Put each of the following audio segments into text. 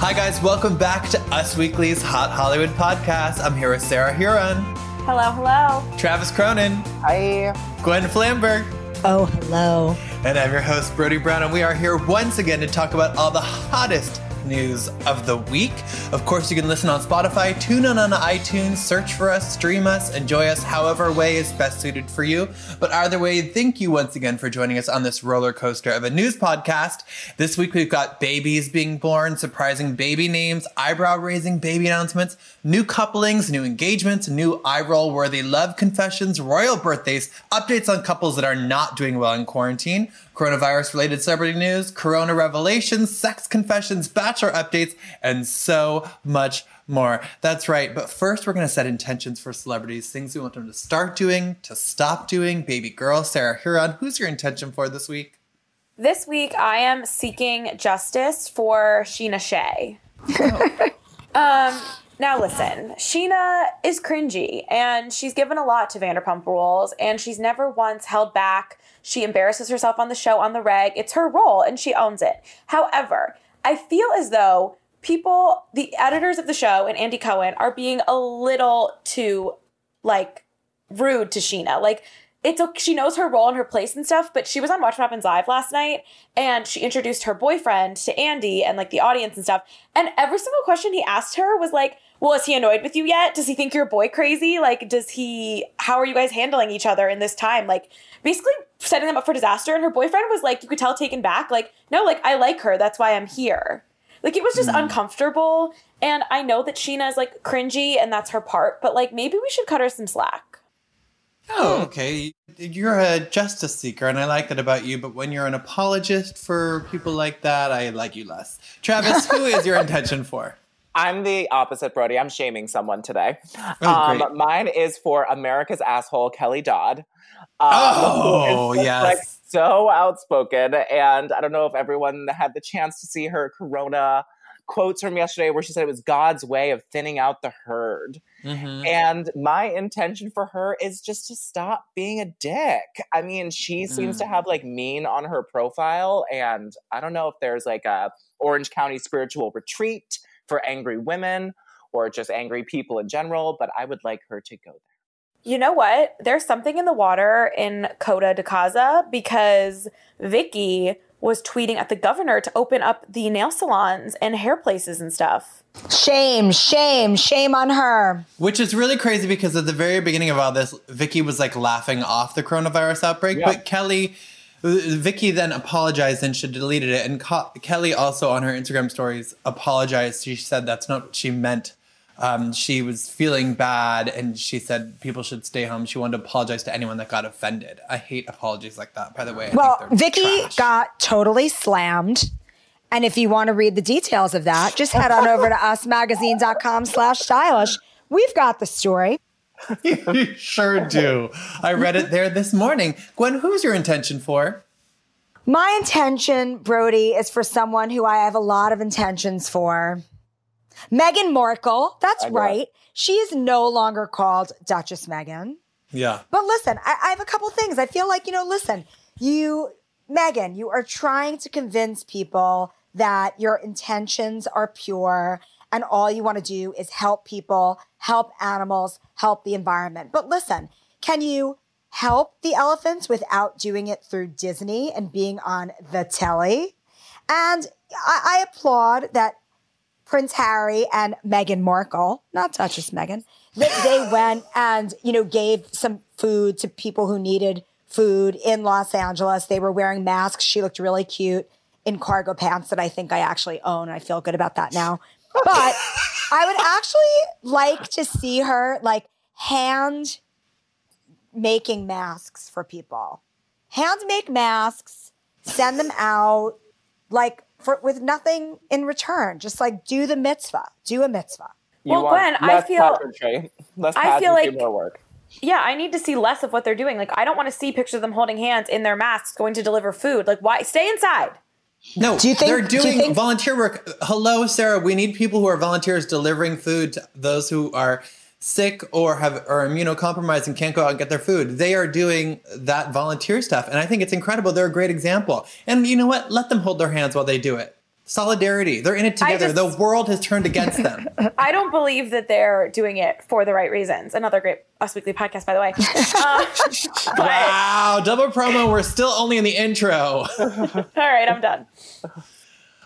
Hi, guys. Welcome back to Us Weekly's Hot Hollywood podcast. I'm here with Sarah Hearon, Hello, hello. Travis Cronin, Hi. Gwen Flamberg, Oh, hello. and I'm your host, Brody Brown. And we are here once again to talk about all the hottest news of the week. Of course, you can listen on Spotify, tune in on iTunes, search for us, stream us, enjoy us however way is best suited for you. But either way, thank you once again for joining us on this roller coaster of a news podcast. This week we've got babies being born, surprising baby names, eyebrow raising baby announcements, new couplings, new engagements, new eye roll worthy love confessions, royal birthdays, updates on couples that are not doing well in quarantine, coronavirus related celebrity news, corona revelations, sex confessions, bachelor updates, and so much more. That's right. But first, we're going to set intentions for celebrities, things we want them to start doing, to stop doing. Baby girl, Sarah Hearon, who's your intention for this week? This week I am seeking justice for Scheana Shay. um, now listen, Sheena is cringy and she's given a lot to Vanderpump Rules and she's never once held back. She embarrasses herself on the show on the reg. It's her role and she owns it. However, I feel as though people, the editors of the show and Andy Cohen are being a little too like rude to Scheana. Like it's she knows her role and her place and stuff, but she was on Watch What Happens Live last night and she introduced her boyfriend to Andy and like the audience and stuff. And every single question he asked her was like, well, is he annoyed with you yet? Does he think you're boy crazy? Like, does he, how are you guys handling each other in this time? Like, basically setting them up for disaster. And her boyfriend was like, you could tell taken back, like, no, like, I like her. That's why I'm here. Like, it was just uncomfortable. And I know that Scheana is like cringy and that's her part, but like, maybe we should cut her some slack. Oh, okay. You're a justice seeker, and I like that about you. But when you're an apologist for people like that, I like you less. Travis, who is your intention for? I'm the opposite, Brody. I'm shaming someone today. Oh, um, great. mine is for America's asshole, Kelly Dodd. Um, Oh, yes. Like so outspoken, and I don't know if everyone had the chance to see her Corona quotes from yesterday, where she said it was God's way of thinning out the herd. Mhm. And my intention for her is just to stop being a dick. I mean, she seems to Mm. have like mean on her profile, and I don't know if there's like a Orange County spiritual retreat for angry women or just angry people in general, but I would like her to go there. You know what? There's something in the water in Coto de Caza because Vicki was tweeting at the governor to open up the nail salons and hair places and stuff. Shame, shame, shame on her. Which is really crazy because at the very beginning of all this, Vicki was like laughing off the coronavirus outbreak, Yeah. but Kelly. Uh, Vicki then apologized and she deleted it. And Co- Kelly also on her Instagram stories apologized. She said that's not what she meant. Um, she was feeling bad and she said people should stay home. She wanted to apologize to anyone that got offended. I hate apologies like that, by the way. I Well, Vicki trash. got totally slammed. And if you want to read the details of that, just head on over to usmagazine.com slash stylish. We've got the story. you sure do. I read it there this morning. Gwen, who's your intention for? My intention, Brody, is for someone who I have a lot of intentions for. Meghan Markle. That's right. She is no longer called Duchess Meghan. Yeah. But listen, I, I have a couple things. I feel like, you know, listen, you, Meghan, you are trying to convince people that your intentions are pure and all you want to do is help people, help animals, help the environment. But listen, can you help the elephants without doing it through Disney and being on the telly? And I, I applaud that Prince Harry and Meghan Markle, not Duchess Meghan, that they went and, you know, gave some food to people who needed food in Los Angeles. They were wearing masks. She looked really cute in cargo pants that I think I actually own. I feel good about that now. But I would actually like to see her like hand making masks for people. Hand make masks, send them out like for with nothing in return. Just like do the mitzvah. Do a mitzvah. You Well, want Gwen, I feel- pageantry, less I feel like- more work. Yeah, I need to see less of what they're doing. Like, I don't want to see pictures of them holding hands in their masks going to deliver food. Like, why? Stay inside. No, Do you think- they're do you doing think- volunteer work. Hello, Sarah. We need people who are volunteers delivering food to those who are sick or have are immunocompromised and can't go out and get their food. They are doing that volunteer stuff, and I think it's incredible. They're a great example. And you know what? Let them hold their hands while they do it. Solidarity. They're in it together. just- the world has turned against them. I don't believe that they're doing it for the right reasons. Another great Us Weekly podcast, by the way. Uh, but- wow, double promo. We're still only in the intro. all right, I'm done.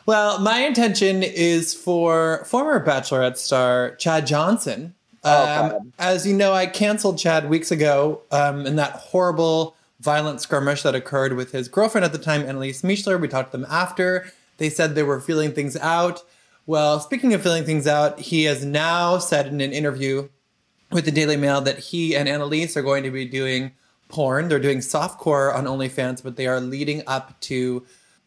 Well, my intention is for former Bachelorette star Chad Johnson. Oh, Um, God. as you know, I canceled Chad weeks ago um, in that horrible, violent skirmish that occurred with his girlfriend at the time, Annalise Mishler. We talked to them after. They said they were feeling things out. Well, speaking of feeling things out, he has now said in an interview with the Daily Mail that he and Annalise are going to be doing porn. They're doing softcore on OnlyFans, but they are leading up to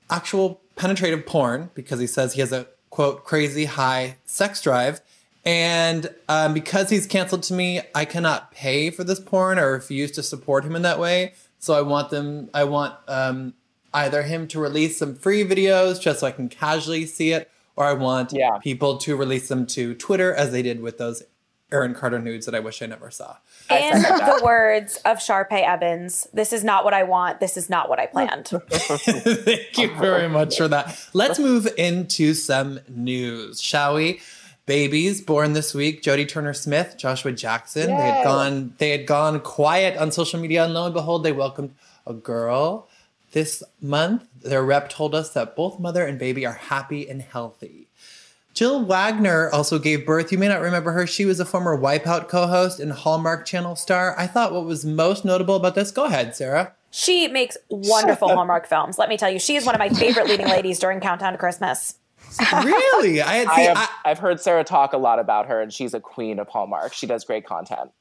actual penetrative porn because he says he has a quote crazy high sex drive. And um, because he's canceled to me, I cannot pay for this porn or refuse to support him in that way. So I want them. I want um, either him to release some free videos just so I can casually see it, or I want Yeah. people to release them to Twitter as they did with those Aaron Carter nudes that I wish I never saw. In the words of Sharpay Evans, this is not what I want. This is not what I planned. Thank you very much for that. Let's move into some news, shall we? Babies born this week: Jodie Turner Smith, Joshua Jackson. They had gone. They had gone quiet on social media, and lo and behold, they welcomed a girl this month. Their rep told us that both mother and baby are happy and healthy. Jill Wagner also gave birth. You may not remember her. She was a former Wipeout co-host and Hallmark Channel star. I thought what was most notable about this. Go ahead, Sarah. She makes wonderful Hallmark films. Let me tell you, she is one of my favorite leading ladies during Countdown to Christmas. really? I, had I have, I, I've heard Sarah talk a lot about her, and she's a queen of Hallmark. She does great content.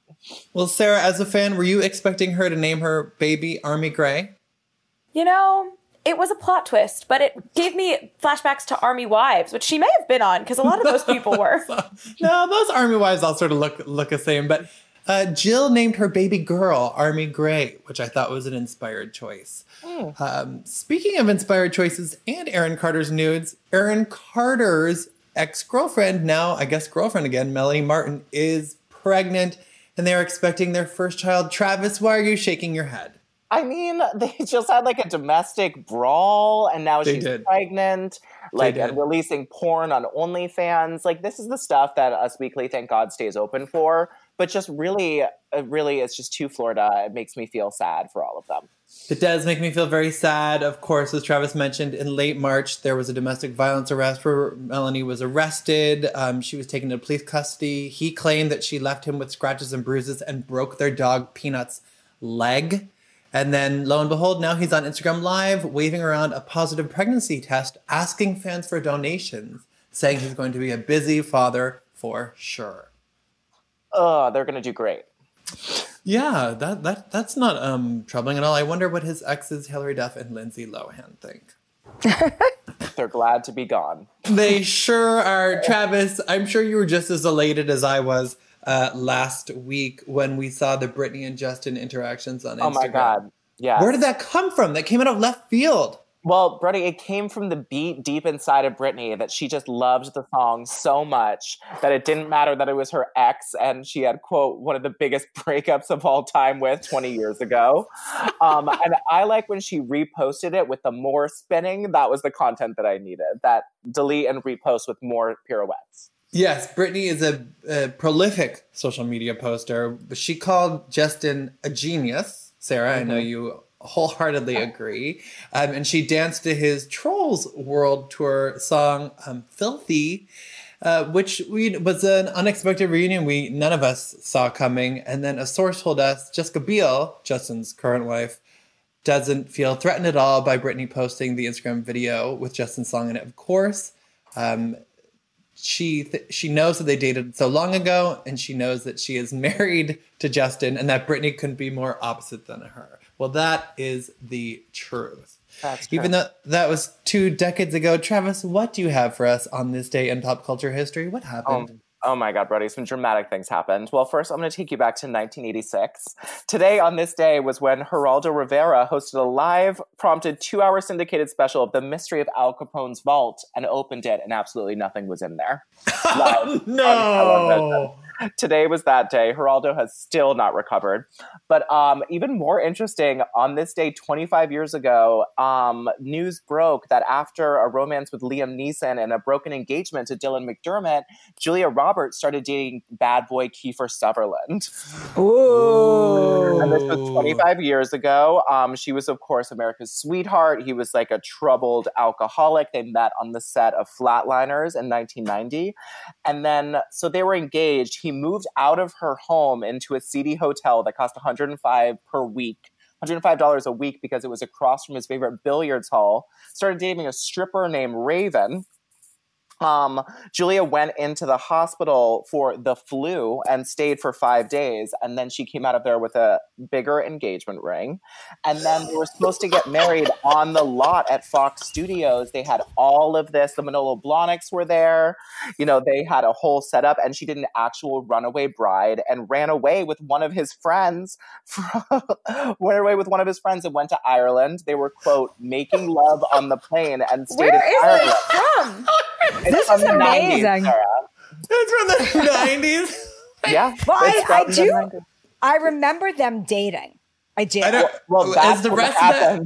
Well, Sarah, as a fan, were you expecting her to name her baby Army Gray? You know, it was a plot twist, but it gave me flashbacks to Army Wives, which she may have been on because a lot of those people were. No, those Army wives all sort of look look the same. But uh, Jill named her baby girl Army Gray, which I thought was an inspired choice. Um, speaking of inspired choices and Aaron Carter's nudes, Aaron Carter's ex girlfriend, now I guess girlfriend again, Melanie Martin, is pregnant, and they are expecting their first child. Travis, why are you shaking your head? I mean, they just had like a domestic brawl, and now They she's did. pregnant, like and releasing porn on OnlyFans. Like this is the stuff that Us Weekly, thank God, stays open for. But just really, uh, really, it's just too Florida. It makes me feel sad for all of them. It does make me feel very sad. Of course, as Travis mentioned, in late March, there was a domestic violence arrest where Melanie was arrested. Um, she was taken into police custody. He claimed that she left him with scratches and bruises and broke their dog Peanut's leg. And then, lo and behold, now he's on Instagram Live waving around a positive pregnancy test, asking fans for donations, saying he's going to be a busy father for sure. Oh, they're gonna do great. Yeah, that, that that's not um, troubling at all. I wonder what his exes, Hilary Duff and Lindsay Lohan, think. They're glad to be gone. They sure are. Travis, I'm sure you were just as elated as I was uh, last week when we saw the Britney and Justin interactions on Instagram. Oh my god, yeah. Where did that come from? That came out of left field. Well, Brody, it came from the beat deep inside of Britney that she just loved the song so much that it didn't matter that it was her ex and she had, quote, one of the biggest breakups of all time with 20 years ago. Um, and I like when she reposted it with the more spinning. That was the content that I needed. That delete and repost with more pirouettes. Yes, Britney is a, a prolific social media poster. She called Justin a genius. Sarah, mm-hmm. I know mm-hmm. you wholeheartedly agree. Um, and she danced to his Trolls World Tour song, um, Filthy. Uh, which we was an unexpected reunion we none of us saw coming. And then a source told us Jessica Biel, Justin's current wife, doesn't feel threatened at all by Britney posting the Instagram video with Justin's song in it. Of course, um, she th- she knows that they dated so long ago, and she knows that she is married to Justin, and that Britney couldn't be more opposite than her. Well, that is the truth. That's true. Even though that was two decades ago, Travis, what do you have for us on this day in pop culture history? What happened? Um, Oh my God, Brody, some dramatic things happened. Well, first, I'm going to take you back to 1986. Today, on this day, was when Geraldo Rivera hosted a live, prompted two hour syndicated special of the mystery of Al Capone's vault and opened it, and absolutely nothing was in there. Live no today was that day. Geraldo has still not recovered. But um, even more interesting, on this day 25 years ago, um, news broke that after a romance with Liam Neeson and a broken engagement to Dylan McDermott, Julia Roberts started dating bad boy Kiefer Sutherland. Ooh. And this was 25 years ago. Um, she was, of course, America's sweetheart. He was like a troubled alcoholic. They met on the set of Flatliners in 1990. And then, so they were engaged. He moved out of her home into a seedy hotel that cost 105 per week. $105 a week because it was across from his favorite billiards hall. Started dating a stripper named Raven, um, Julia went into the hospital for the flu and stayed for five days. And then she came out of there with a bigger engagement ring. And then they were supposed to get married on the lot at Fox Studios. They had all of this. The Manolo Blahniks were there. You know, they had a whole setup. And she did an actual runaway bride and ran away with one of his friends. went away with one of his friends and went to Ireland. They were, quote, making love on the plane and stayed Where in Ireland. from? This is amazing. 90s, it's from the 90s. yeah. Well, I, I do. I remember them dating. I did. I well, well that's the rest of that.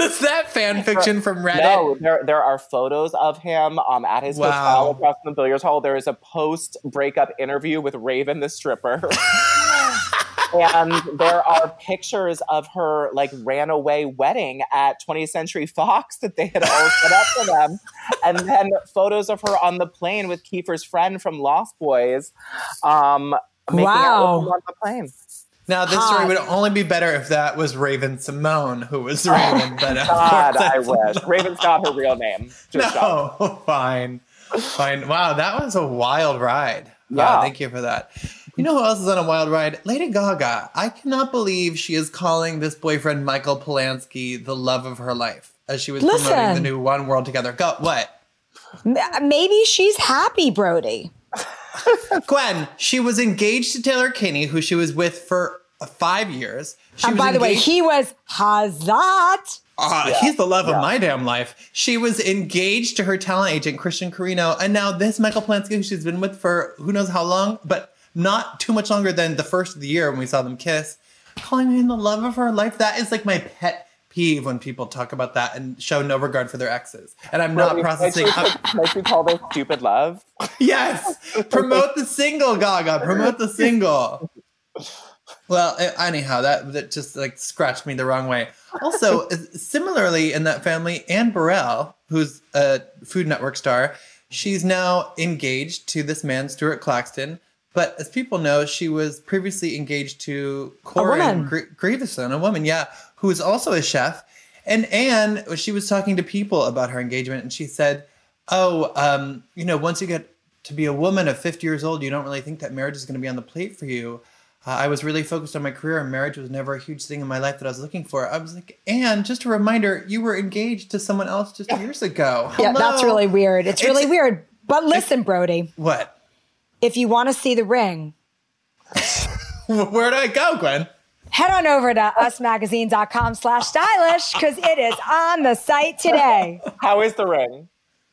Was that fan fiction from Reddit? No, there, there are photos of him um, at his wow. hotel across from the billiards hall. There is a post breakup interview with Raven the stripper. and there are pictures of her like ran away wedding at 20th Century Fox that they had all set up for them, and then photos of her on the plane with Kiefer's friend from Lost Boys, um, making wow. out with him on the plane. Now, this story would only be better if that was Raven-Symoné who was Raven. But God, I wish. Raven's not her real name. Just no, fine. Fine. Wow, that was a wild ride. Yeah. thank you for that. You know who else is on a wild ride? Lady Gaga. I cannot believe she is calling this boyfriend Michael Polansky the love of her life as she was Listen, promoting the new One World Together. Go what? Maybe she's happy, Brody. Gwen, she was engaged to Taylor Kinney, who she was with for five years. She and by engaged- the way, he was Hazat. Uh, yeah. He's the love yeah. of my damn life. She was engaged to her talent agent, Christian Carino, and now this Michael Polansky, who she's been with for who knows how long, but not too much longer than the first of the year when we saw them kiss, calling him the love of her life. That is like my pet peeve when people talk about that and show no regard for their exes. And I'm not processing. Like we call this stupid love. yes, promote the single, Gaga. Promote the single. Well, anyhow, that that just like scratched me the wrong way. Also, similarly in that family, Anne Burrell, who's a Food Network star, she's now engaged to this man, Stuart Claxton but as people know, she was previously engaged to Koren Gr- Grieveson, a woman, yeah, who is also a chef. And Anne, she was talking to people about her engagement, and she said, "Oh, um, you know, once you get to be a woman of 50 years old, you don't really think that marriage is going to be on the plate for you." Uh, I was really focused on my career, and marriage was never a huge thing in my life that I was looking for. I was like, Anne, just a reminder, you were engaged to someone else just years ago. Hello. Yeah, that's really weird. It's, it's really weird. But listen, Brody. What? If you want to see the ring. Where do I go, Gwen? head on over to usmagazine.com slash stylish because it is on the site today. How is the ring?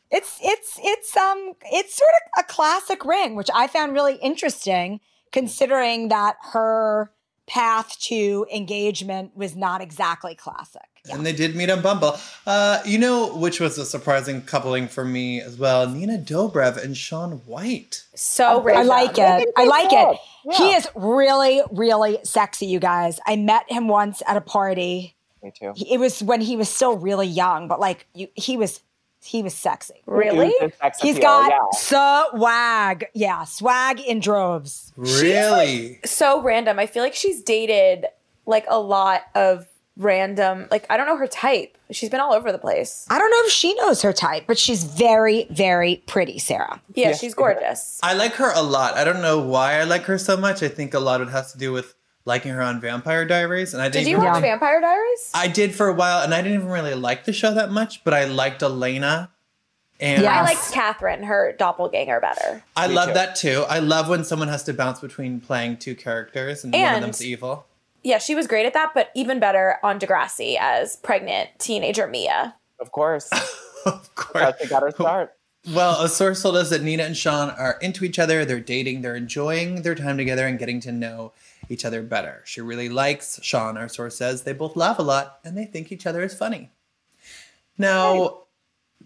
It's it's it's um it's sort of a classic ring, which I found really interesting considering that her path to engagement was not exactly classic. And they did meet on Bumble. Uh, you know, which was a surprising coupling for me as well. Nina Dobrev and Shaun White. So I like it. I like good. it. He is really, really sexy, you guys. I met him once at a party. Me too. It was when he was still really young, but like you, he was, he was sexy. Really? Oozes sex He's appeal, got yeah. swag. Yeah, swag in droves. Really? so random. I feel like she's dated like a lot of random. Like I don't know her type. She's been all over the place. I don't know if she knows her type, but she's very, very pretty, Sarah. Yeah, Yeah. she's gorgeous. I like her a lot. I don't know why I like her so much. I think a lot of it has to do with liking her on Vampire Diaries. And I Did didn't you even- watch Yeah. Vampire Diaries? I did for a while, and I didn't even really like the show that much, but I liked Elena. And Yeah. I liked Catherine, her doppelganger, better. I Me love too. that too. I love when someone has to bounce between playing two characters and, one of them's evil. Yeah, she was great at that, but even better on Degrassi as pregnant teenager Mia. Of course. of course. That's they got her start. Well, a source told us that Nina and Shaun are into each other. They're dating. They're enjoying their time together and getting to know each other better. She really likes Shaun, our source says. They both laugh a lot and they think each other is funny. Now,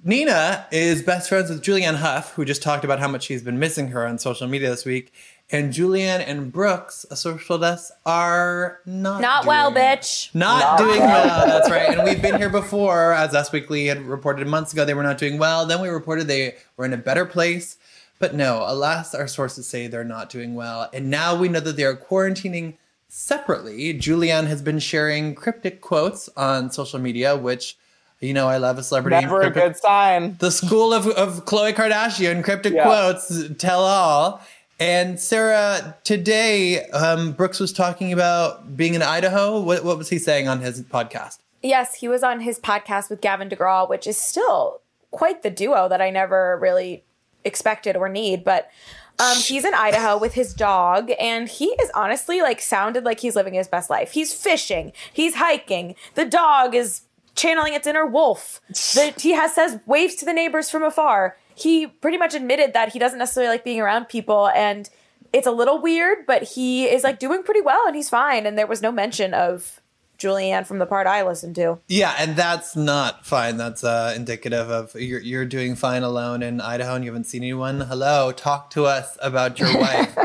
Nina is best friends with Julianne Hough, who just talked about how much she's been missing her on social media this week. And Julianne and Brooks, a told us, are not Not well, bitch. Not, Not doing well. well. That's right. And we've been here before, as Us Weekly had reported months ago, they were not doing well. Then we reported they were in a better place. But no, alas, our sources say they're not doing well. And now we know that they are quarantining separately. Julianne has been sharing cryptic quotes on social media, which, you know, I love a celebrity. Never a good sign. the school of, of Khloe Kardashian, cryptic Yeah. quotes tell all. And Sarah, today, um, Brooks was talking about being in Idaho. What, what was he saying on his podcast? Yes, he was on his podcast with Gavin DeGraw, which is still quite the duo that I never really expected or need. But um, he's in Idaho with his dog, and he is honestly like sounded like he's living his best life. He's fishing, he's hiking. The dog is channeling its inner wolf. The, he has says waves to the neighbors from afar. He pretty much admitted that he doesn't necessarily like being around people, and it's a little weird, but he is like doing pretty well, and he's fine. And there was no mention of Julianne from the part I listened to. Yeah, and that's not fine. That's uh, indicative of you're, you're doing fine alone in Idaho and you haven't seen anyone. Hello, talk to us about your wife.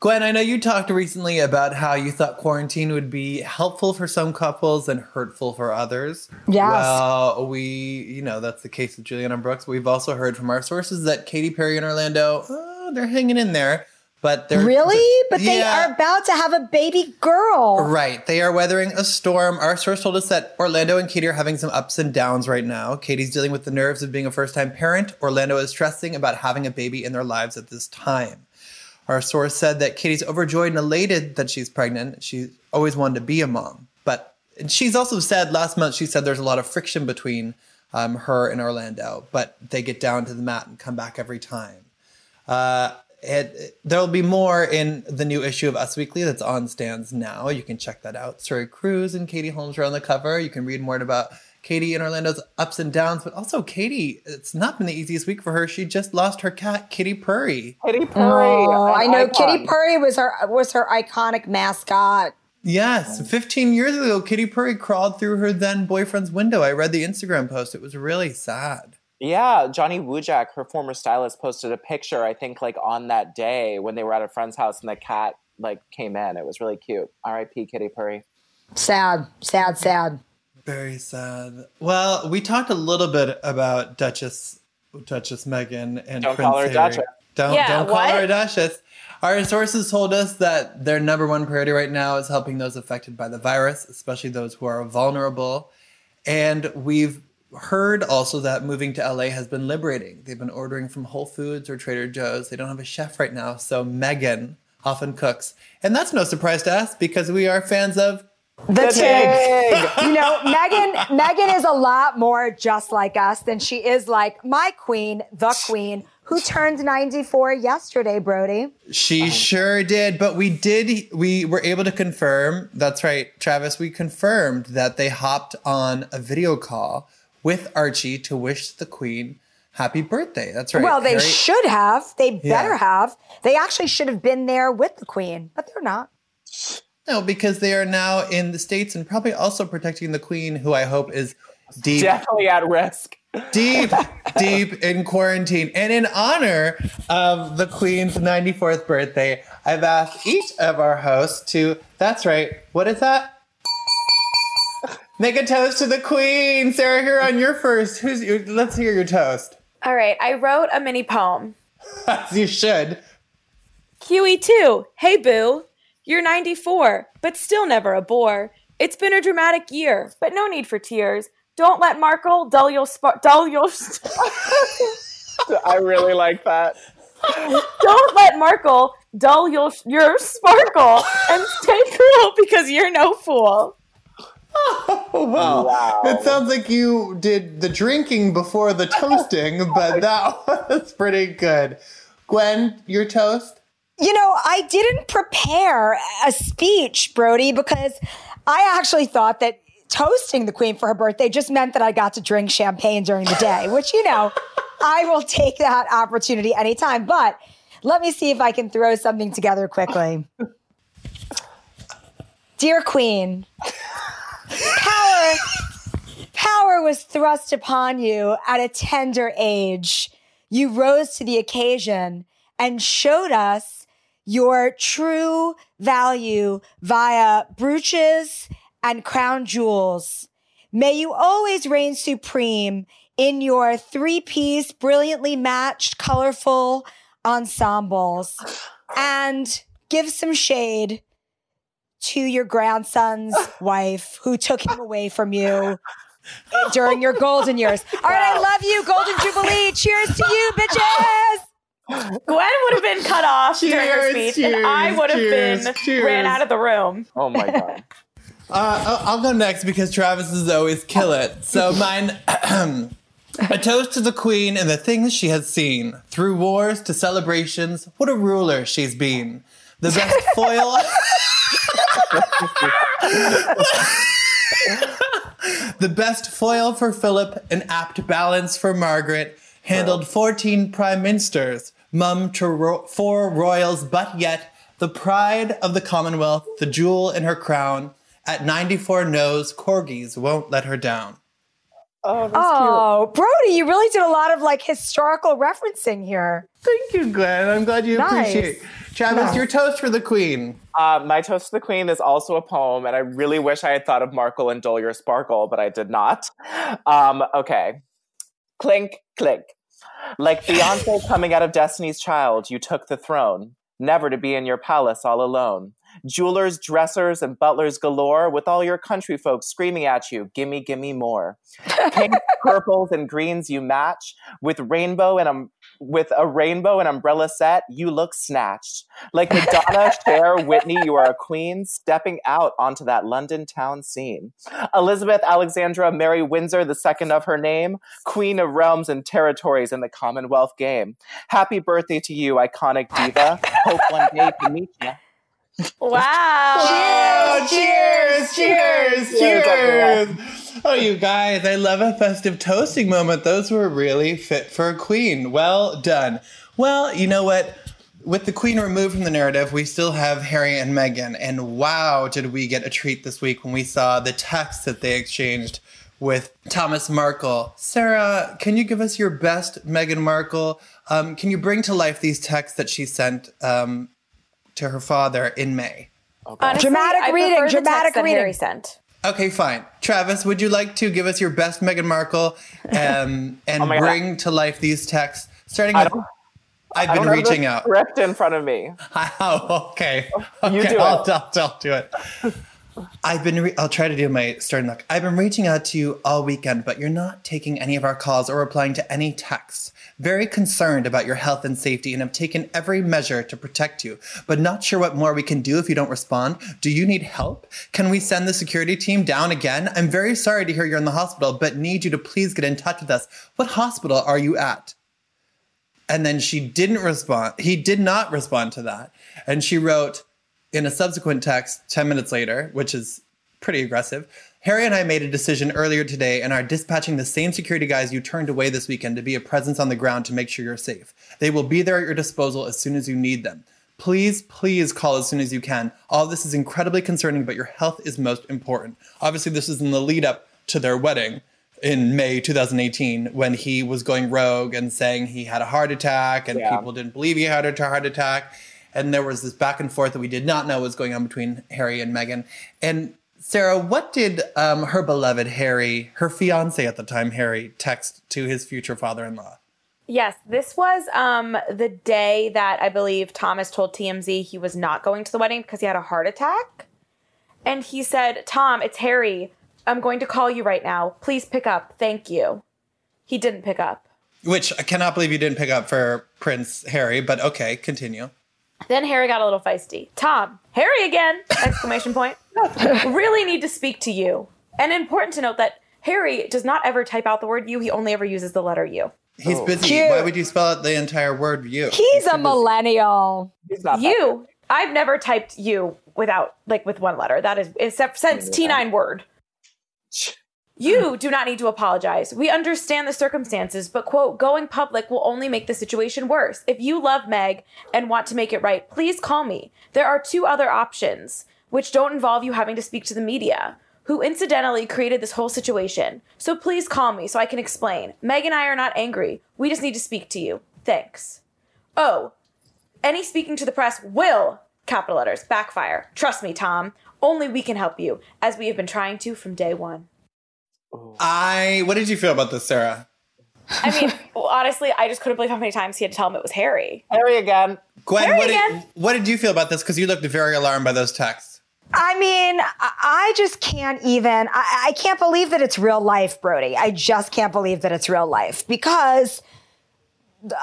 Gwen, I know you talked recently about how you thought quarantine would be helpful for some couples and hurtful for others. Yes. Well, we, you know, that's the case with Juliana Brooks. We've also heard from our sources that Katy Perry and Orlando, uh, they're hanging in there, but they're Really? But they are about to have a baby girl. Right. They are weathering a storm. Our source told us that Orlando and Katy are having some ups and downs right now. Katy's dealing with the nerves of being a first time parent. Orlando is stressing about having a baby in their lives at this time. Our source said that Katy's overjoyed and elated that she's pregnant. She's always wanted to be a mom. But and she's also said last month, she said there's a lot of friction between um, her and Orlando, but they get down to the mat and come back every time. Uh, it, there'll be more in the new issue of Us Weekly that's on stands now. You can check that out. Suri Cruise and Katie Holmes are on the cover. You can read more about Katy and Orlando's ups and downs, but also Katy. It's not been the easiest week for her. She just lost her cat, Kitty Purry. Kitty Purry. Oh, oh, I know icon. Kitty Purry was her was her iconic mascot. Yes, 15 years ago, Kitty Purry crawled through her then boyfriend's window. I read the Instagram post. It was really sad. Yeah, Johnny Wujek, her former stylist, posted a picture. I think like on that day when they were at a friend's house and the cat like came in. It was really cute. R.I.P. Kitty Purry. Sad, sad, sad. Very sad. Well, we talked a little bit about Duchess Duchess Meghan and Don't Prince call her Harry. Duchess. Don't Yeah, don't call what? her a Duchess. Our sources told us that their number one priority right now is helping those affected by the virus, especially those who are vulnerable. And we've heard also that moving to LA has been liberating. They've been ordering from Whole Foods or Trader Joe's. They don't have a chef right now, so Meghan often cooks. And that's no surprise to us because we are fans of The, Tig. Tig. you know, Meghan Meghan is a lot more just like us than she is like my queen, the queen, who turned 94 yesterday, Brody. She sure did, but we did. We were able to confirm. That's right, Travis. We confirmed that they hopped on a video call with Archie to wish the Queen happy birthday. That's right. Well, they Harry- should have. They better Yeah. have. They actually should have been there with the Queen, but they're not. no, because they are now in the states and probably also protecting the Queen, who I hope is deep, Definitely at risk. deep, deep in quarantine. And in honor of the Queen's 94th birthday, I've asked each of our hosts to. That's right. What is that? Make a toast to the Queen. Sarah, here on your first. Who's your, let's hear your toast. All right, I wrote a mini poem. As you should. QE2, hey boo. You're 94, but still never a bore. It's been a dramatic year, but no need for tears. Don't let Markle dull your sp- dull your. I really like that. Don't let Markle dull your your sparkle and stay cool because you're no fool. Oh, wow. Wow. It sounds like you did the drinking before the toasting, but that was pretty good. Gwen, your toast? You know, I didn't prepare a speech, Brody, because I actually thought that toasting the Queen for her birthday just meant that I got to drink champagne during the day, which, you know, I will take that opportunity anytime. But let me see if I can throw something together quickly. Dear Queen, power power was thrust upon you at a tender age. You rose to the occasion and showed us your true value via brooches and crown jewels. May you always reign supreme in your three piece, brilliantly matched, colorful ensembles and give some shade to your grandson's wife who took him away from you during your golden years. All right, I love you. Golden Jubilee. Cheers to you, bitches. Gwen would have been cut off during her Cheers, speech, and I would have cheers, been cheers. ran out of the room. Oh my god. Uh, I'll I'll go next because Travis is always kill it. So mine, a toast to the Queen and the things she has seen. Through wars to celebrations, what a ruler she's been. The best foil. the best foil for Philip, an apt balance for Margaret, handled 14 prime ministers, mum to ro- four royals, but yet the pride of the Commonwealth, the jewel in her crown, at 94 knows corgis won't let her down. Oh, that's Oh, Brody, you really did a lot of like historical referencing here. Thank you, Glenn. I'm glad you Nice. appreciate. Travis, your toast for the Queen. Uh, my toast to the queen is also a poem, and I really wish I had thought of Markle and Dole Your Sparkle, but I did not. Um, okay. Clink, clink. Like Beyonce coming out of Destiny's Child, you took the throne, never to be in your palace all alone. Jewelers, dressers, and butlers galore, with all your country folks screaming at you, gimme, gimme more. Pink, purples, and greens you match with rainbow and um, with a rainbow and umbrella set. You look snatched like Madonna, Cher, Whitney. You are a queen stepping out onto that London town scene. Elizabeth Alexandra Mary Windsor, the second of her name, queen of realms and territories in the Commonwealth game. Happy birthday to you, iconic diva. Hope one day to meet you. Wow. Oh, cheers, cheers, Cheers, cheers. Oh, you guys, I love a festive toasting moment. Those were really fit for a queen. Well done. Well, you know what? With the queen removed from the narrative, we still have Harry and Meghan. And wow, did we get a treat this week when we saw the text that they exchanged with Thomas Markle. Sarah, can you give us your best Meghan Markle? Um, can you bring to life these texts that she sent um, to her father in May? Honestly, Dramatic I reading, prefer the dramatic text that reading. Harry sent. Okay, fine. Travis, would you like to give us your best Meghan Markle um, and Oh my God. bring to life these texts? Starting with, I've been don't have the reaching out. Script in front of me. Oh, okay. okay You do I'll, it. I'll, I'll do it. I've been. Re- I'll try to do my starting look. I've been reaching out to you all weekend, but you're not taking any of our calls or replying to any texts. Very concerned about your health and safety, and have taken every measure to protect you. But not sure what more we can do if you don't respond. Do you need help? Can we send the security team down again? I'm very sorry to hear you're in the hospital, but need you to please get in touch with us. What hospital are you at? And then she didn't respond. He did not respond to that. And she wrote in a subsequent text 10 minutes later, which is pretty aggressive. Harry and I made a decision earlier today and are dispatching the same security guys you turned away this weekend to be a presence on the ground to make sure you're safe. They will be there at your disposal as soon as you need them. Please, please call as soon as you can. All this is incredibly concerning, but your health is most important. Obviously, this is in the lead up to their wedding in May 2018 when he was going rogue and saying he had a heart attack and Yeah. people didn't believe he had a heart attack. And there was this back and forth that we did not know was going on between Harry and Meghan. And Sarah, what did um, her beloved Harry, her fiance at the time, Harry, text to his future father in law? Yes, this was um the day that I believe Thomas told TMZ he was not going to the wedding because he had a heart attack. And he said, "Tom, it's Harry. I'm going to call you right now. Please pick up. Thank you." He didn't pick up. Which I cannot believe you didn't pick up for Prince Harry, but okay, continue. Then Harry got a little feisty. Tom, Harry again! Exclamation point. really need to speak to you. And important to note that Harry does not ever type out the word you, he only ever uses the letter U. He's oh. busy. Cute. Why would you spell out the entire word you? He's a millennial. He's not You. I've never typed you without like with one letter. That is except since T9 word. You do not need to apologize. We understand the circumstances, but quote, going public will only make the situation worse. If you love Meg and want to make it right, please call me. There are two other options, which don't involve you having to speak to the media, who incidentally created this whole situation. So please call me so I can explain. Meg and I are not angry. We just need to speak to you. Thanks. Oh, any speaking to the press will, capital letters, backfire. Trust me, Tom. Only we can help you, as we have been trying to from day one. Oh. I. What did you feel about this, Sarah? I mean, honestly, I just couldn't believe how many times he had to tell him it was Harry. Harry again. Gwen, Harry what again. did, what did you feel about this? Because you looked very alarmed by those texts. I mean, I I just can't even, I, I can't believe that it's real life, Brody. I just can't believe that it's real life because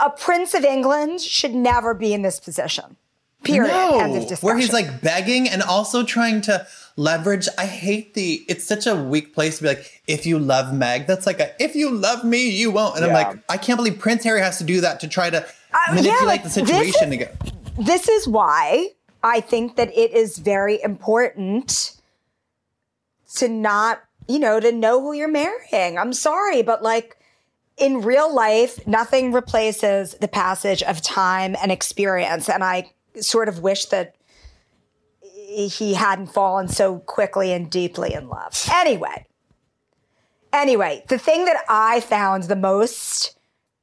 a Prince of England should never be in this position. Period. End of discussion. where he's like begging and also trying to leverage. I hate the. It's such a weak place to be like, if you love Meg, that's like a, if you love me, you won't. And I'm like, I can't believe Prince Harry has to do that to try to Uh, yeah, manipulate like, the situation is- to go. this is why I think that it is very important to not, you know, to know who you're marrying. I'm sorry, but like in real life, nothing replaces the passage of time and experience. And I sort of wish that he hadn't fallen so quickly and deeply in love. Anyway, anyway, the thing that I found the most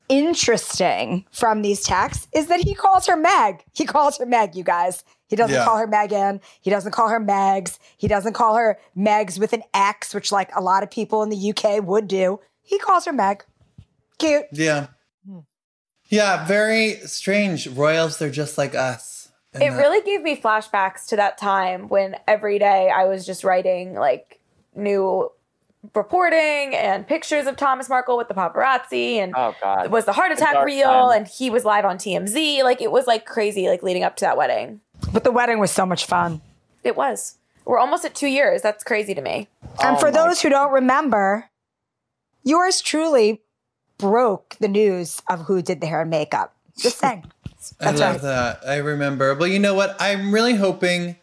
interesting from these texts is that he calls her Meg. He calls her Meg, you guys. He doesn't Yeah. call her Meghan. He doesn't call her Megs. He doesn't call her Megs with an X, which like a lot of people in the UK would do. He calls her Meg. Cute. Yeah. Hmm. Yeah, very strange. Royals, they're just like us. And It that- really gave me flashbacks to that time when every day I was just writing like new reporting and pictures of Thomas Markle with the paparazzi and Oh God. was the heart attack dark real time. and he was live on TMZ. Like it was like crazy like leading up to that wedding. But the wedding was so much fun. It was. We're almost at two years. That's crazy to me. And Oh for my those who don't remember, yours truly broke the news of who did the hair and makeup. Just saying. That's I love right. that. I remember. But you know what? I'm really hoping.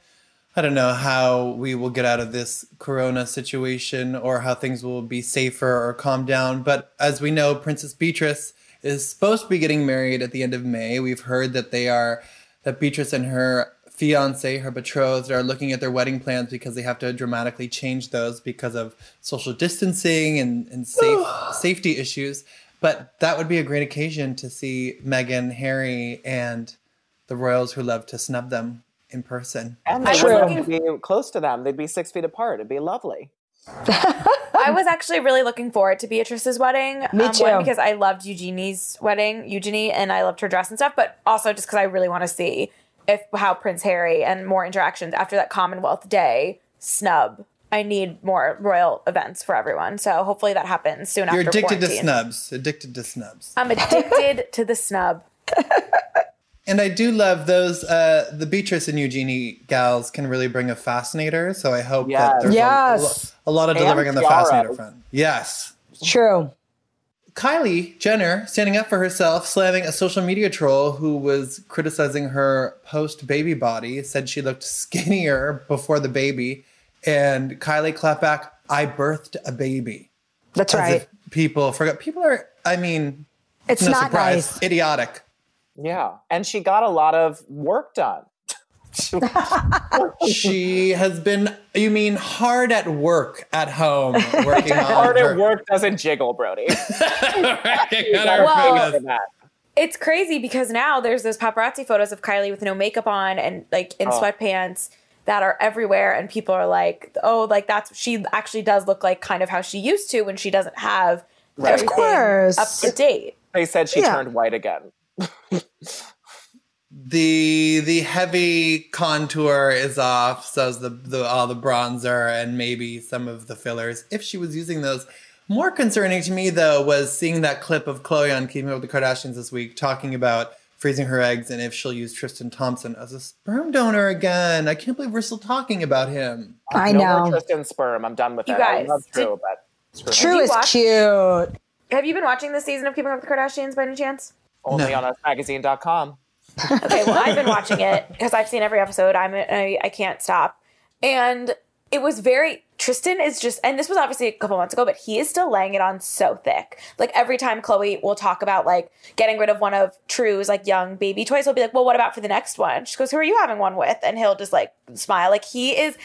I don't know how we will get out of this corona situation or how things will be safer or calm down. But as we know, Princess Beatrice is supposed to be getting married at the end of May. We've heard that they are, that Beatrice and her fiance, her betrothed, are looking at their wedding plans because they have to dramatically change those because of social distancing and, and safe, safety issues. But that would be a great occasion to see Meghan, Harry, and the royals who love to snub them in person. and they True. wouldn't be close to them. They'd be six feet apart. It'd be lovely. I was actually really looking forward to Beatrice's wedding. Me um, too. one, because I loved Eugenie's wedding, Eugenie, and I loved her dress and stuff, but also just because I really want to see if how Prince Harry and more interactions after that Commonwealth Day snub. I need more royal events for everyone. So hopefully that happens soon after. You're after addicted to snubs. Addicted to snubs. I'm addicted to the snub. And I do love those. Uh, the Beatrice and Eugenie gals can really bring a fascinator. So I hope Yes. that there's a- Yes. a, a lot of And delivering on the tiaras. fascinator front. Yes. True. Kylie Jenner standing up for herself, slamming a social media troll who was criticizing her post baby body, said she looked skinnier before the baby. And Kylie clapped back, I birthed a baby. That's As right. people forgot. People are, I mean, It's no not surprise, nice. idiotic. Yeah. And she got a lot of work done. She has been, you mean, hard at work at home, working on Hard her, at work doesn't jiggle, Brody. working Well. It's crazy because now there's those paparazzi photos of Kylie with no makeup on and like in Oh. sweatpants that are everywhere, and people are like, "Oh, like that's she actually does look like kind of how she used to when she doesn't have Right. Of everything course. up to date." They said she Yeah. turned white again. the the heavy contour is off so is the, the all the bronzer and maybe some of the fillers if she was using those more concerning to me though was seeing that clip of Khloé on keeping up with the kardashians this week talking about freezing her eggs and if she'll use tristan thompson as a sperm donor again i can't believe we're still talking about him I no know. more Tristan sperm. I'm done with You it. guys, I love did- True, but True. True you is watched- cute. Have you been watching this season of Keeping Up with the Kardashians by any chance? only No. on usmagazine.com. Okay, well, I've been watching it because I've seen every episode. I'm I, I can't stop, and it was very Tristan is just, and this was obviously a couple months ago, but he is still laying it on so thick. Like every time Khloé will talk about like getting rid of one of True's like young baby toys, he'll be like, "Well, what about for the next one?" She goes, "Who are you having one with?" And he'll just like smile. Like he is.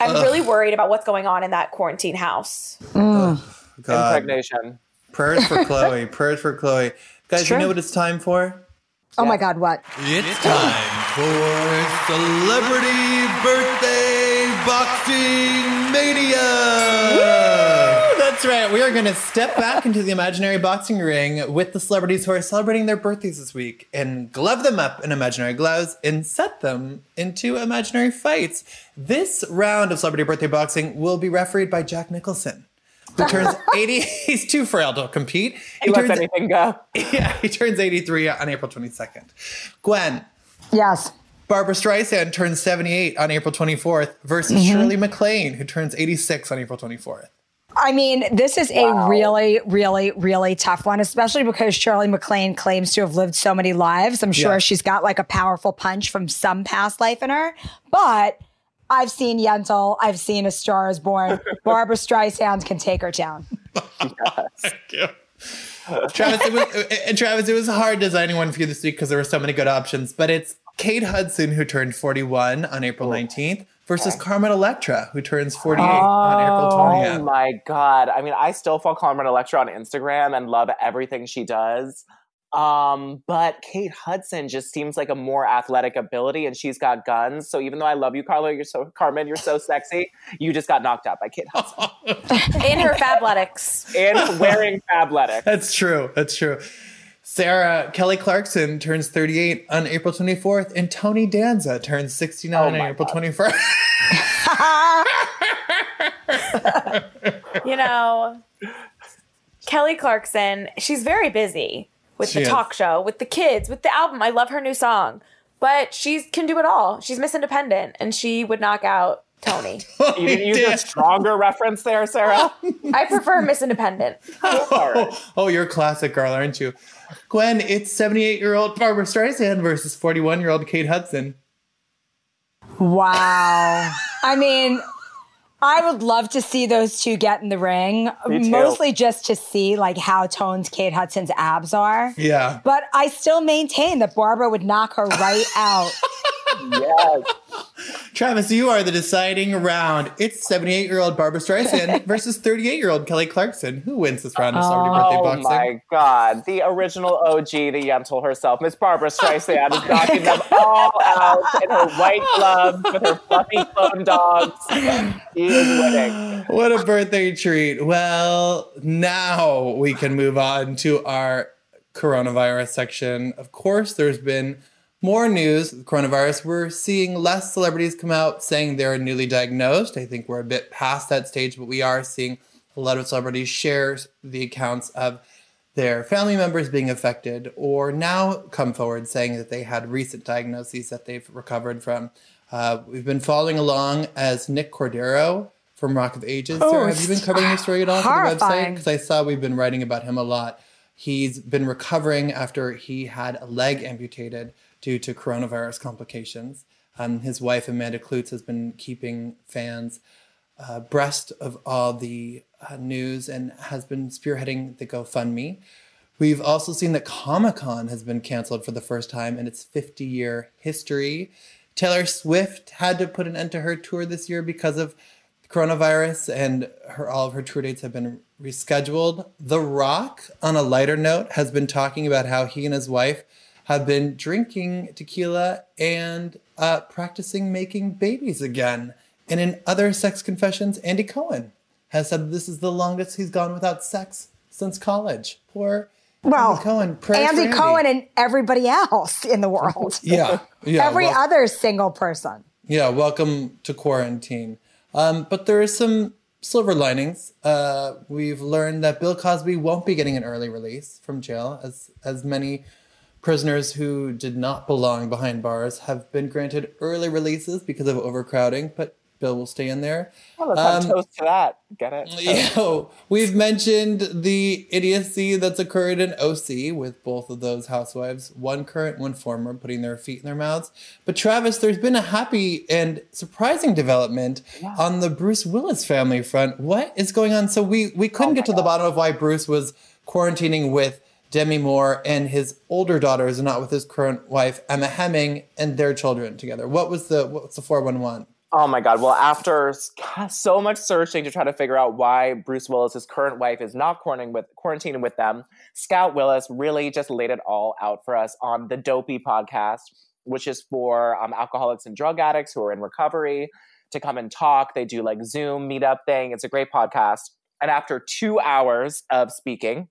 I'm really worried about what's going on in that quarantine house. Mm. God. Impregnation. prayers for Khloé prayers for Khloé guys you know what it's time for Oh my God, what? It's time for Celebrity Birthday Boxing Mania! That's right. We are going to step back into the imaginary boxing ring with the celebrities who are celebrating their birthdays this week and glove them up in imaginary gloves and set them into imaginary fights. This round of celebrity birthday boxing will be refereed by Jack Nicholson. Who turns 80? He's too frail to compete. He lets turns anything go. yeah, he turns 83 on April 22nd. Gwen, Yes. Barbra Streisand turns 78 on April 24th versus mm-hmm. Shirley MacLaine, who turns 86 on April 24th. I mean, this is a really, really, really tough one, especially because Shirley MacLaine claims to have lived so many lives. I'm sure Yeah. she's got like a powerful punch from some past life in her. But I've seen Yentl, I've seen A Star is Born. Barbra Streisand can take her down. Travis, it was, and Travis, it was hard designing one for you this week because there were so many good options, but it's Kate Hudson, who turned 41 on April 19th, versus Carmen Electra, who turns 48 on April 20th. Oh my god! I mean, I still follow Carmen Electra on Instagram and love everything she does. Um, but Kate Hudson just seems like a more athletic ability, and she's got guns. So even though I love you, Carla, you're so Carmen, you're so sexy. You just got knocked out by Kate Hudson In her fabletics. and wearing Fabletics. That's true. That's true. Sarah Kelly Clarkson turns 38 on April 24th, and Tony Danza turns 69 Oh on April God. 21st. you know, Kelly Clarkson, she's very busy with She the is. talk show, with the kids, with the album. I love her new song, but she can do it all. She's Miss Independent, and she would knock out Tony. You didn't use a stronger reference there, Sarah. I prefer Miss Independent. oh, oh, you're a classic girl, aren't you? Gwen, it's 78 year old Barbra Streisand versus 41 year old Kate Hudson. Wow. I mean, I would love to see those two get in the ring, mostly just to see like how toned Kate Hudson's abs are. Yeah. But I still maintain that Barbra would knock her right out. Yes. Travis, you are the deciding round. It's 78 year old Barbra Streisand versus 38 year old Kelly Clarkson. Who wins this round of celebrity birthday oh, boxing? Oh my God. The original OG, the Yentl herself, Miss Barbra Streisand, is knocking them all out in her white gloves with her fluffy clone dogs. She is winning. What a birthday treat. Well, now we can move on to our coronavirus section. Of course, there's been more news with coronavirus. We're seeing less celebrities come out saying they're newly diagnosed. I think we're a bit past that stage, but we are seeing a lot of celebrities share the accounts of their family members being affected or now come forward saying that they had recent diagnoses that they've recovered from. Uh, we've been following along as Nick Cordero from Rock of Ages. Oh, Sarah, have you been covering this story at all for the website? Because I saw we've been writing about him a lot. He's been recovering after he had a leg amputated due to coronavirus complications. Um, his wife, Amanda Kloots, has been keeping fans uh, breast of all the uh, news and has been spearheading the GoFundMe. We've also seen that Comic Con has been canceled for the first time in its 50 year history. Taylor Swift had to put an end to her tour this year because of coronavirus, and her all of her tour dates have been rescheduled. The Rock, on a lighter note, has been talking about how he and his wife have been drinking tequila and uh, practicing making babies again. And in other sex confessions, Andy Cohen has said this is the longest he's gone without sex since college. Poor Well, Andy Cohen. Andy Andy. Cohen and everybody else in the world. Yeah, yeah. Every well- other single person. Yeah, welcome to quarantine. Um, but there is some silver linings. Uh, we've learned that Bill Cosby won't be getting an early release from jail, as as many prisoners who did not belong behind bars have been granted early releases because of overcrowding. But Bill will stay in there. Well, let's Um, toast to that. Get it? Yo, we've mentioned the idiocy that's occurred in OC with both of those housewives, one current, one former, putting their feet in their mouths. But Travis, there's been a happy and surprising development on the Bruce Willis family front. What is going on? So we we couldn't get to the bottom of why Bruce was quarantining with Demi Moore and his older daughters, and not with his current wife Emma Heming and their children together. What was the what's the four one one? Oh my God. Well, after so much searching to try to figure out why Bruce Willis's current wife is not quarantining with, quarantining with them, Scout Willis really just laid it all out for us on the Dopey podcast, which is for um, alcoholics and drug addicts who are in recovery to come and talk. They do like Zoom meetup thing. It's a great podcast. And after two hours of speaking,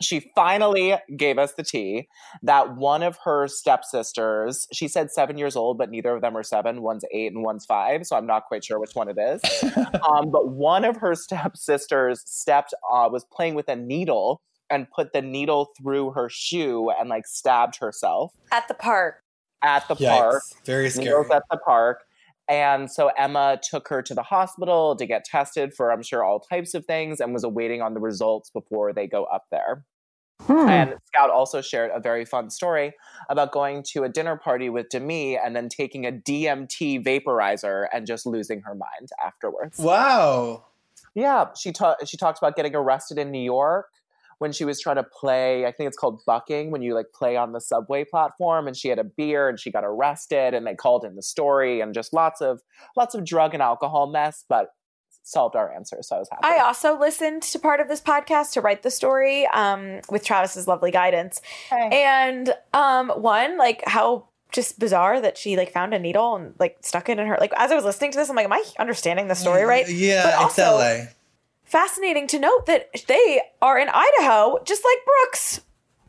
she finally gave us the tea that one of her stepsisters, she said seven years old, but neither of them are seven. One's eight and one's five. So I'm not quite sure which one it is. um, but one of her stepsisters stepped, uh, was playing with a needle and put the needle through her shoe and like stabbed herself At the park. at the park. Very scary. Needles at the park. And so Emma took her to the hospital to get tested for, I'm sure, all types of things and was awaiting on the results before they go up there. Hmm. And Scout also shared a very fun story about going to a dinner party with Demi and then taking a DMT vaporizer and just losing her mind afterwards. Wow. Yeah, she ta- she talked about getting arrested in New York when she was trying to play. I think it's called bucking when you like play on the subway platform, and she had a beer and she got arrested, and they called in the story, and just lots of lots of drug and alcohol mess, but solved our answer, so I was happy. I also listened to part of this podcast to write the story um, with Travis's lovely guidance. And um, one, like how just bizarre that she like found a needle and like stuck it in her. Like as I was listening to this, I'm like, am I understanding the story right? But Yeah, it's LA. Fascinating to note that they are in Idaho, just like Brooks.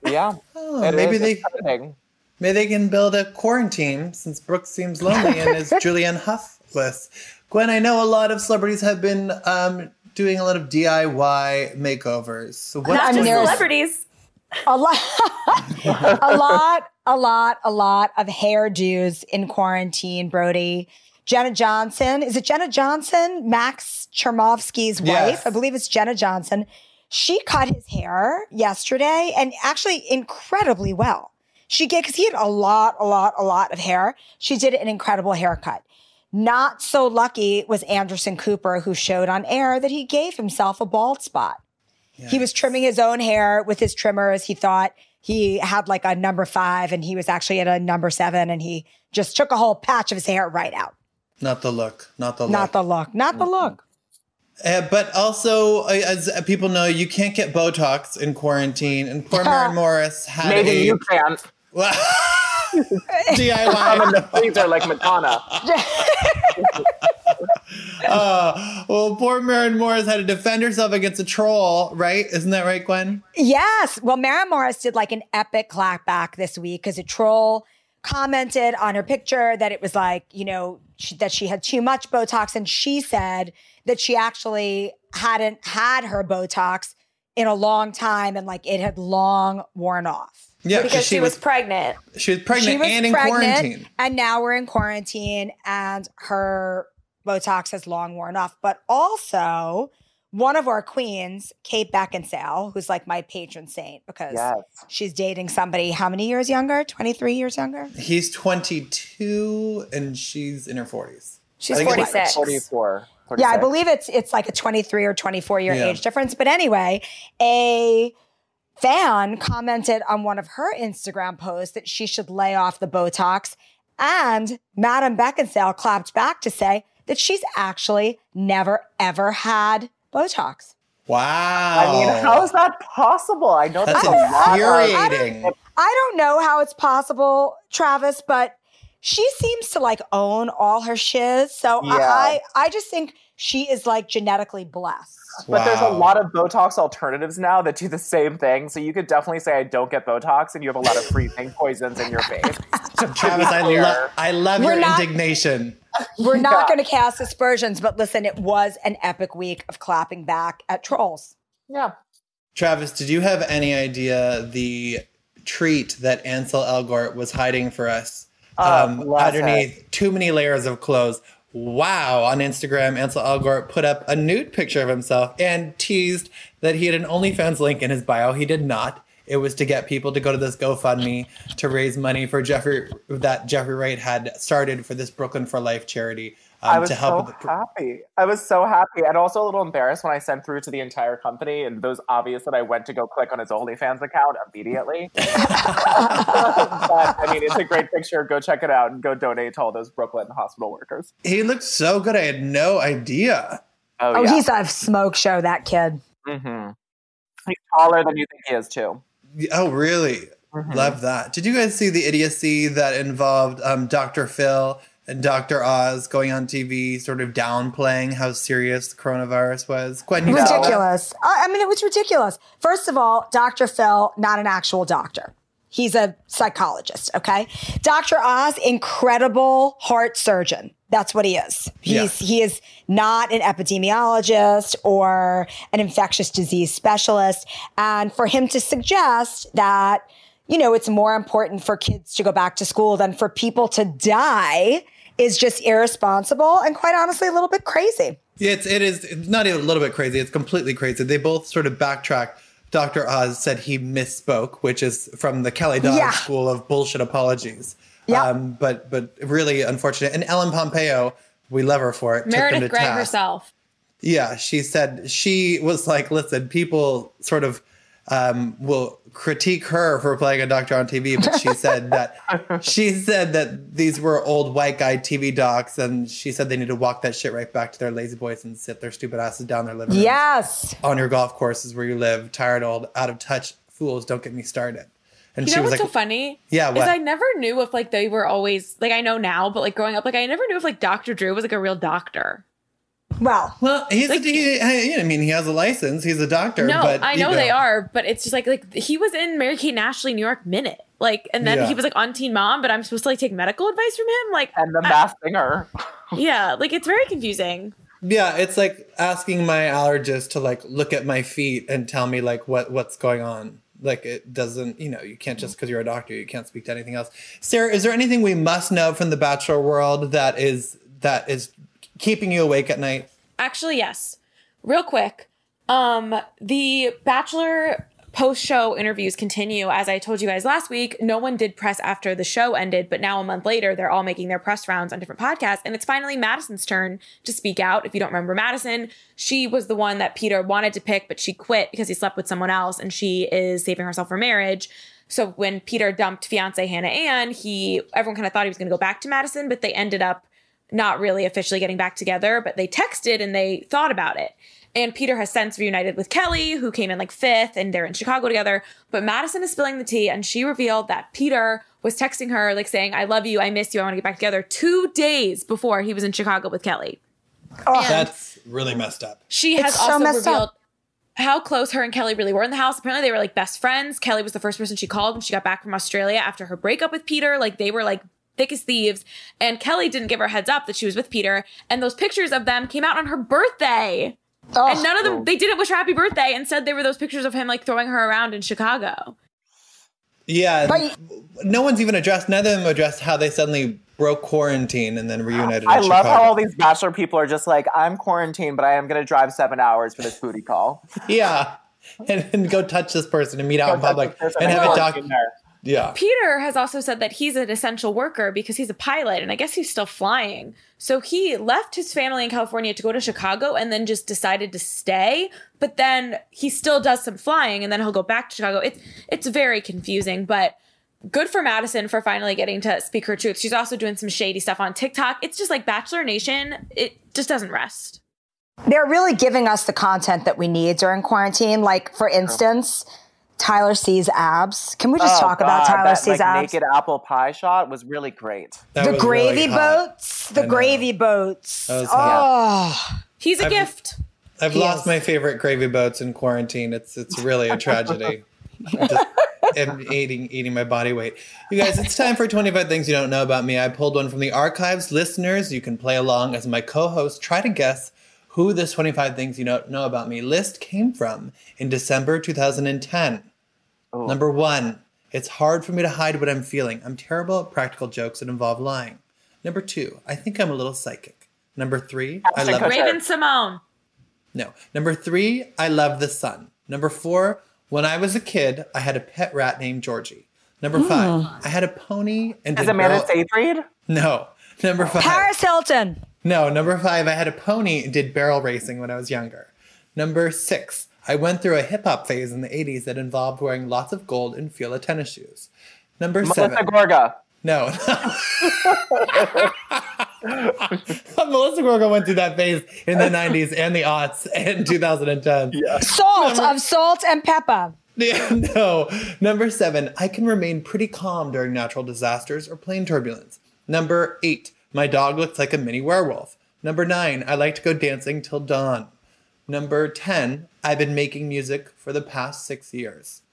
yeah, Oh, it maybe is they exciting. maybe they can build a quarantine since Brooks seems lonely and is Julianne Houghless. Gwen, I know a lot of celebrities have been um, doing a lot of DIY makeovers. So what? Not just there's- celebrities. a lot, a lot, a lot, a lot of hairdos in quarantine. Brody, Jenna Johnson. Is it Jenna Johnson? Max Chmerkovskiy's wife. Yes. I believe it's Jenna Johnson. She cut his hair yesterday, and actually incredibly well. She did because he had a lot, a lot, a lot of hair. She did an incredible haircut. Not so lucky was Anderson Cooper, who showed on air that he gave himself a bald spot. He was trimming his own hair with his trimmers. He thought he had like a number five and he was actually at a number seven and he just took a whole patch of his hair right out. Not the look. Not the look. Not the look. Not the look. Uh, but also, uh, as people know, you can't get Botox in quarantine. And poor Maren Morris had Maybe a you can. I'm in DIY. the freezer like Madonna. uh, well, poor Maren Morris had to defend herself against a troll, right? Isn't that right, Gwen? Yes. Well, Mara Morris did like an epic clapback this week because a troll commented on her picture that it was like, you know, she, that she had too much Botox. And she said that she actually hadn't had her Botox in a long time and like it had long worn off. Yeah, Because she, was, pregnant. she was pregnant she was and in pregnant, quarantine. and now we're in quarantine, and her Botox has long worn off. But also, one of our queens, Kate Beckinsale, who's like my patron saint because Yes. she's dating somebody how many years younger? 23 years younger? He's 22 and she's in her 40s. She's I think it's 46. 44. Yeah, I believe it's it's like a 23 or 24 year Yeah. age difference. But anyway, a fan commented on one of her Instagram posts that she should lay off the Botox. And Madame Beckinsale clapped back to say that she's actually never ever had Botox. Wow. I mean, how is that possible? I know That's that's a lot of. infuriating. I don't know how it's possible, Travis, but she seems to like own all her shiz. So Yeah. I, I just think she is like genetically blessed. But there's a lot of Botox alternatives now that do the same thing. So you could definitely say I don't get Botox, and you have a lot of freezing poisons in your face. Travis, I, clear. lo- I love We're your not- indignation. We're not Yeah. going to cast aspersions, but listen, it was an epic week of clapping back at trolls. yeah. Travis, did you have any idea the treat that Ansel Elgort was hiding for us Oh, um, bless underneath too many layers of clothes? Wow. On Instagram, Ansel Elgort put up a nude picture of himself and teased that he had an OnlyFans link in his bio. He did not. It was to get people to go to this GoFundMe to raise money for Jeffrey that Jeffrey Wright had started for this Brooklyn for Life charity um, I was to help so the pr- happy. I was so happy, and also a little embarrassed when I sent through to the entire company, and those obvious that I went to go click on his OnlyFans account immediately. but I mean, it's a great picture. Go check it out and go donate to all those Brooklyn hospital workers. He looked so good. I had no idea. Oh, Oh, yeah. he's a smoke show, that kid. hmm He's taller than you think he is too. Oh, really? Mhm. Love that. Did you guys see the idiocy that involved um, Dr. Phil and Dr. Oz going on TV, sort of downplaying how serious the coronavirus was? Gwen, you? Ridiculous. I I mean, it was ridiculous. First of all, Dr. Phil, not an actual doctor. He's a psychologist, okay? Dr. Oz, incredible heart surgeon. That's what he is. He's Yeah. he is not an epidemiologist or an infectious disease specialist. And for him to suggest that, you know, it's more important for kids to go back to school than for people to die is just irresponsible and quite honestly a little bit crazy. Yeah, It's, it is it's not even a little bit crazy. It's completely crazy. They both sort of backtrack. Dr. Oz said he misspoke, which is from the Kelly Dodd Yeah. school of bullshit apologies. Yeah. Um, but but really unfortunate. And Ellen Pompeo, we love her for it. took them Meredith to Grey task. herself. Yeah, she said she was like, listen, people sort of um, will critique her for playing a doctor on TV, but she said that she said that these were old white guy TV docs, and she said they need to walk that shit right back to their lazy boys and sit their stupid asses down their living rooms Yes. on your golf courses where you live. Tired, old, out of touch fools. Don't get me started. And You she know was what's like, so funny? Yeah, Is? I never knew if like they were always like I know now, but like growing up, like I never knew if like Dr. Drew was like a real doctor. Well, well, he's Like- he, I mean, he has a license. He's a doctor. No, but, I you know, they are, but it's just like like he was in Mary Kate and Ashley New York Minute. Like and then Yeah. he was like on Teen Mom, but I'm supposed to like take medical advice from him? Like And the I- Masked Singer. yeah, like it's very confusing. Yeah, it's like asking my allergist to like look at my feet and tell me like what what's going on. Like it doesn't, you know, you can't just because you're a doctor, you can't speak to anything else. Sarah, is there anything we must know from the bachelor world that is that is keeping you awake at night? Actually, yes. Real quick, um, the Bachelor post show interviews continue. As I told you guys last week, no one did press after the show ended, but now a month later, they're all making their press rounds on different podcasts. And it's finally Madison's turn to speak out. If you don't remember Madison, she was the one that Peter wanted to pick, but she quit because he slept with someone else and she is saving herself for marriage. So when Peter dumped fiance Hannah Ann, he everyone kind of thought he was going to go back to Madison, but they ended up not really officially getting back together, but they texted and they thought about it. And Peter has since reunited with Kelly, who came in like fifth, and they're in Chicago together. But Madison is spilling the tea, and she revealed that Peter was texting her, like saying, I love you, I miss you, I want to get back together, two days before he was in Chicago with Kelly. oh, That's really messed up. She It's has so also messed up. revealed how close her and Kelly really were in the house. Apparently, they were like best friends. Kelly was the first person she called when she got back from Australia after her breakup with Peter. Like they were like thick as thieves. And Kelly didn't give her a heads up that she was with Peter. And those pictures of them came out on her birthday. oh, And none of them, they didn't wish her happy birthday. Instead, they were those pictures of him like throwing her around in Chicago. Yeah, But- no one's even addressed. Neither of them addressed how they suddenly broke quarantine and then reunited. I in love Chicago. how all these bachelor people are just like, I'm quarantined, but I am going to drive seven hours for this booty call. Yeah. And, and go touch this person and meet out in Go touch public and and have a doc. Quarantine there. Yeah. Peter has also said that he's an essential worker because he's a pilot and I guess he's still flying. So he left his family in California to go to Chicago and then just decided to stay, but then he still does some flying and then he'll go back to Chicago. It's it's very confusing, but good for Madison for finally getting to speak her truth. She's also doing some shady stuff on TikTok. It's just like Bachelor Nation, it just doesn't rest. They're really giving us the content that we need during quarantine. Like, for instance, Tyler C's abs. Can we just Oh, talk about Tyler that, C's like, abs? naked apple pie shot was really great. That the gravy really boats. The gravy boats. That hot. Oh, He's a I've- gift. I've He lost is. my favorite gravy boats in quarantine. It's it's really a tragedy. I just am eating eating my body weight. You guys, it's time for 25 things you don't know about me. I pulled one from the archives. Listeners, you can play along as my co-host try to guess who this 25 things you don't know about me list came from in December 2010. Oh. Number 1. It's hard for me to hide what I'm feeling. I'm terrible at practical jokes that involve lying. Number 2. I think I'm a little psychic. Number 3. I Ashton love Kutcher. Raven-Symoné. no. Number three, I love the sun. Number four, when I was a kid, I had a pet rat named Georgie. Number hmm. five, I had a pony and Is did Amanda barrel- Seyfried? No. Number five. Paris Hilton. No, number five, I had a pony and did barrel racing when I was younger. Number six, I went through a hip hop phase in the 80s that involved wearing lots of gold and Fila tennis shoes. Number Melissa seven. Gorga. No. Melissa Gorga went through that phase in the 90s and the aughts and 2010. Yeah. Salt of salt and pepper. Yeah, no. Number seven, I can remain pretty calm during natural disasters or plane turbulence. Number eight, my dog looks like a mini werewolf. Number nine, I like to go dancing till dawn. Number 10, I've been making music for the past six years.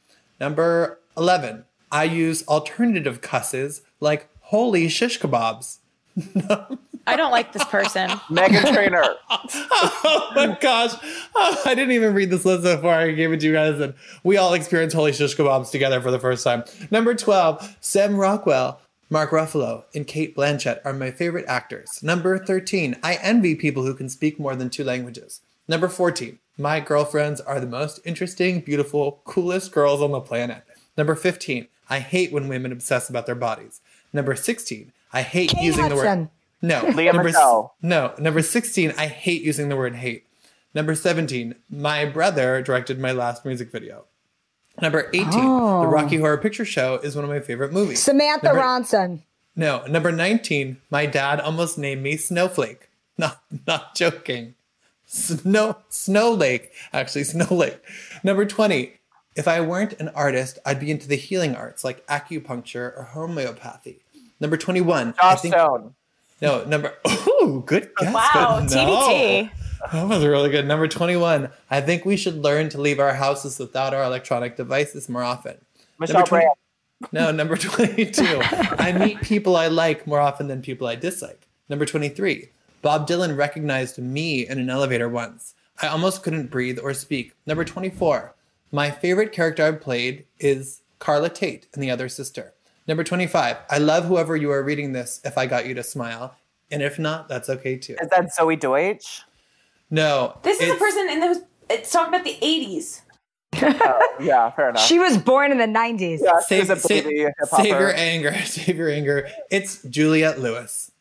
Number 11, I use alternative cusses like holy shish kebabs. I don't like this person. Meghan Trainor. Oh my gosh. Oh, I didn't even read this list before I gave it to you guys. And we all experienced holy shish kebabs together for the first time. Number 12, Sam Rockwell, Mark Ruffalo, and Cate Blanchett are my favorite actors. Number 13, I envy people who can speak more than two languages. Number 14, my girlfriends are the most interesting, beautiful, coolest girls on the planet. Number 15, I hate when women obsess about their bodies. Number 16, I hate Kate using the word. No. Leah number, s- no. Number 16, I hate using the word hate. Number 17, my brother directed my last music video. Number 18, The oh. Rocky Horror Picture Show is one of my favorite movies. Samantha Number- Ronson. No, number 19, my dad almost named me Snowflake. Not not joking. Snow Snow Lake, actually Snow Lake. Number 20, if I weren't an artist, I'd be into the healing arts like acupuncture or homeopathy. Number 21, I think Stone. no, number oh, good guess. Wow, but no. TBT. That was really good. Number 21. I think we should learn to leave our houses without our electronic devices more often. Michelle Number 20 No, number 22. I meet people I like more often than people I dislike. Number 23. Bob Dylan recognized me in an elevator once. I almost couldn't breathe or speak. Number 24. My favorite character I've played is Carla Tate and the other sister. Number 25. I love whoever you are reading this if I got you to smile. And if not, that's okay too. Is that Zoey Deutch? No. This is a person in the it's talking about the 80s. Yeah, fair enough. She was born in the 90s. yeah, Save, save, save your anger. Save your anger. It's Juliette Lewis.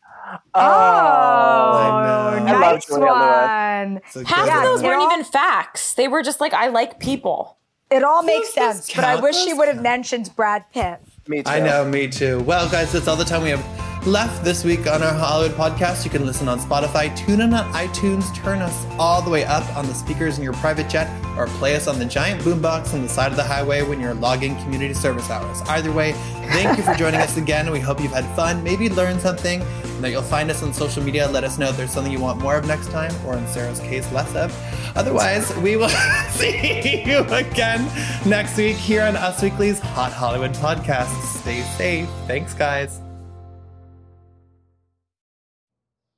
Oh, I know. Nice Julia one. So Half of those weren't all- even facts. They were just like, I like people. It all makes sense, but I wish she would have mentioned Brad Pitt. Me too. I know, me too. Well, guys, that's all the time we have left this week on our Hollywood podcast. You can listen on Spotify, tune in on iTunes, turn us all the way up on the speakers in your private jet, or play us on the giant boombox on the side of the highway when you're logging community service hours. Either way, thank you for joining us again. We hope you've had fun, maybe learned something, and that you'll find us on social media. Let us know if there's something you want more of next time, or in Sarah's case, less of. Otherwise, we will see you again next week here on Us Weekly's Hot Hollywood podcast. Stay safe. Thanks, guys.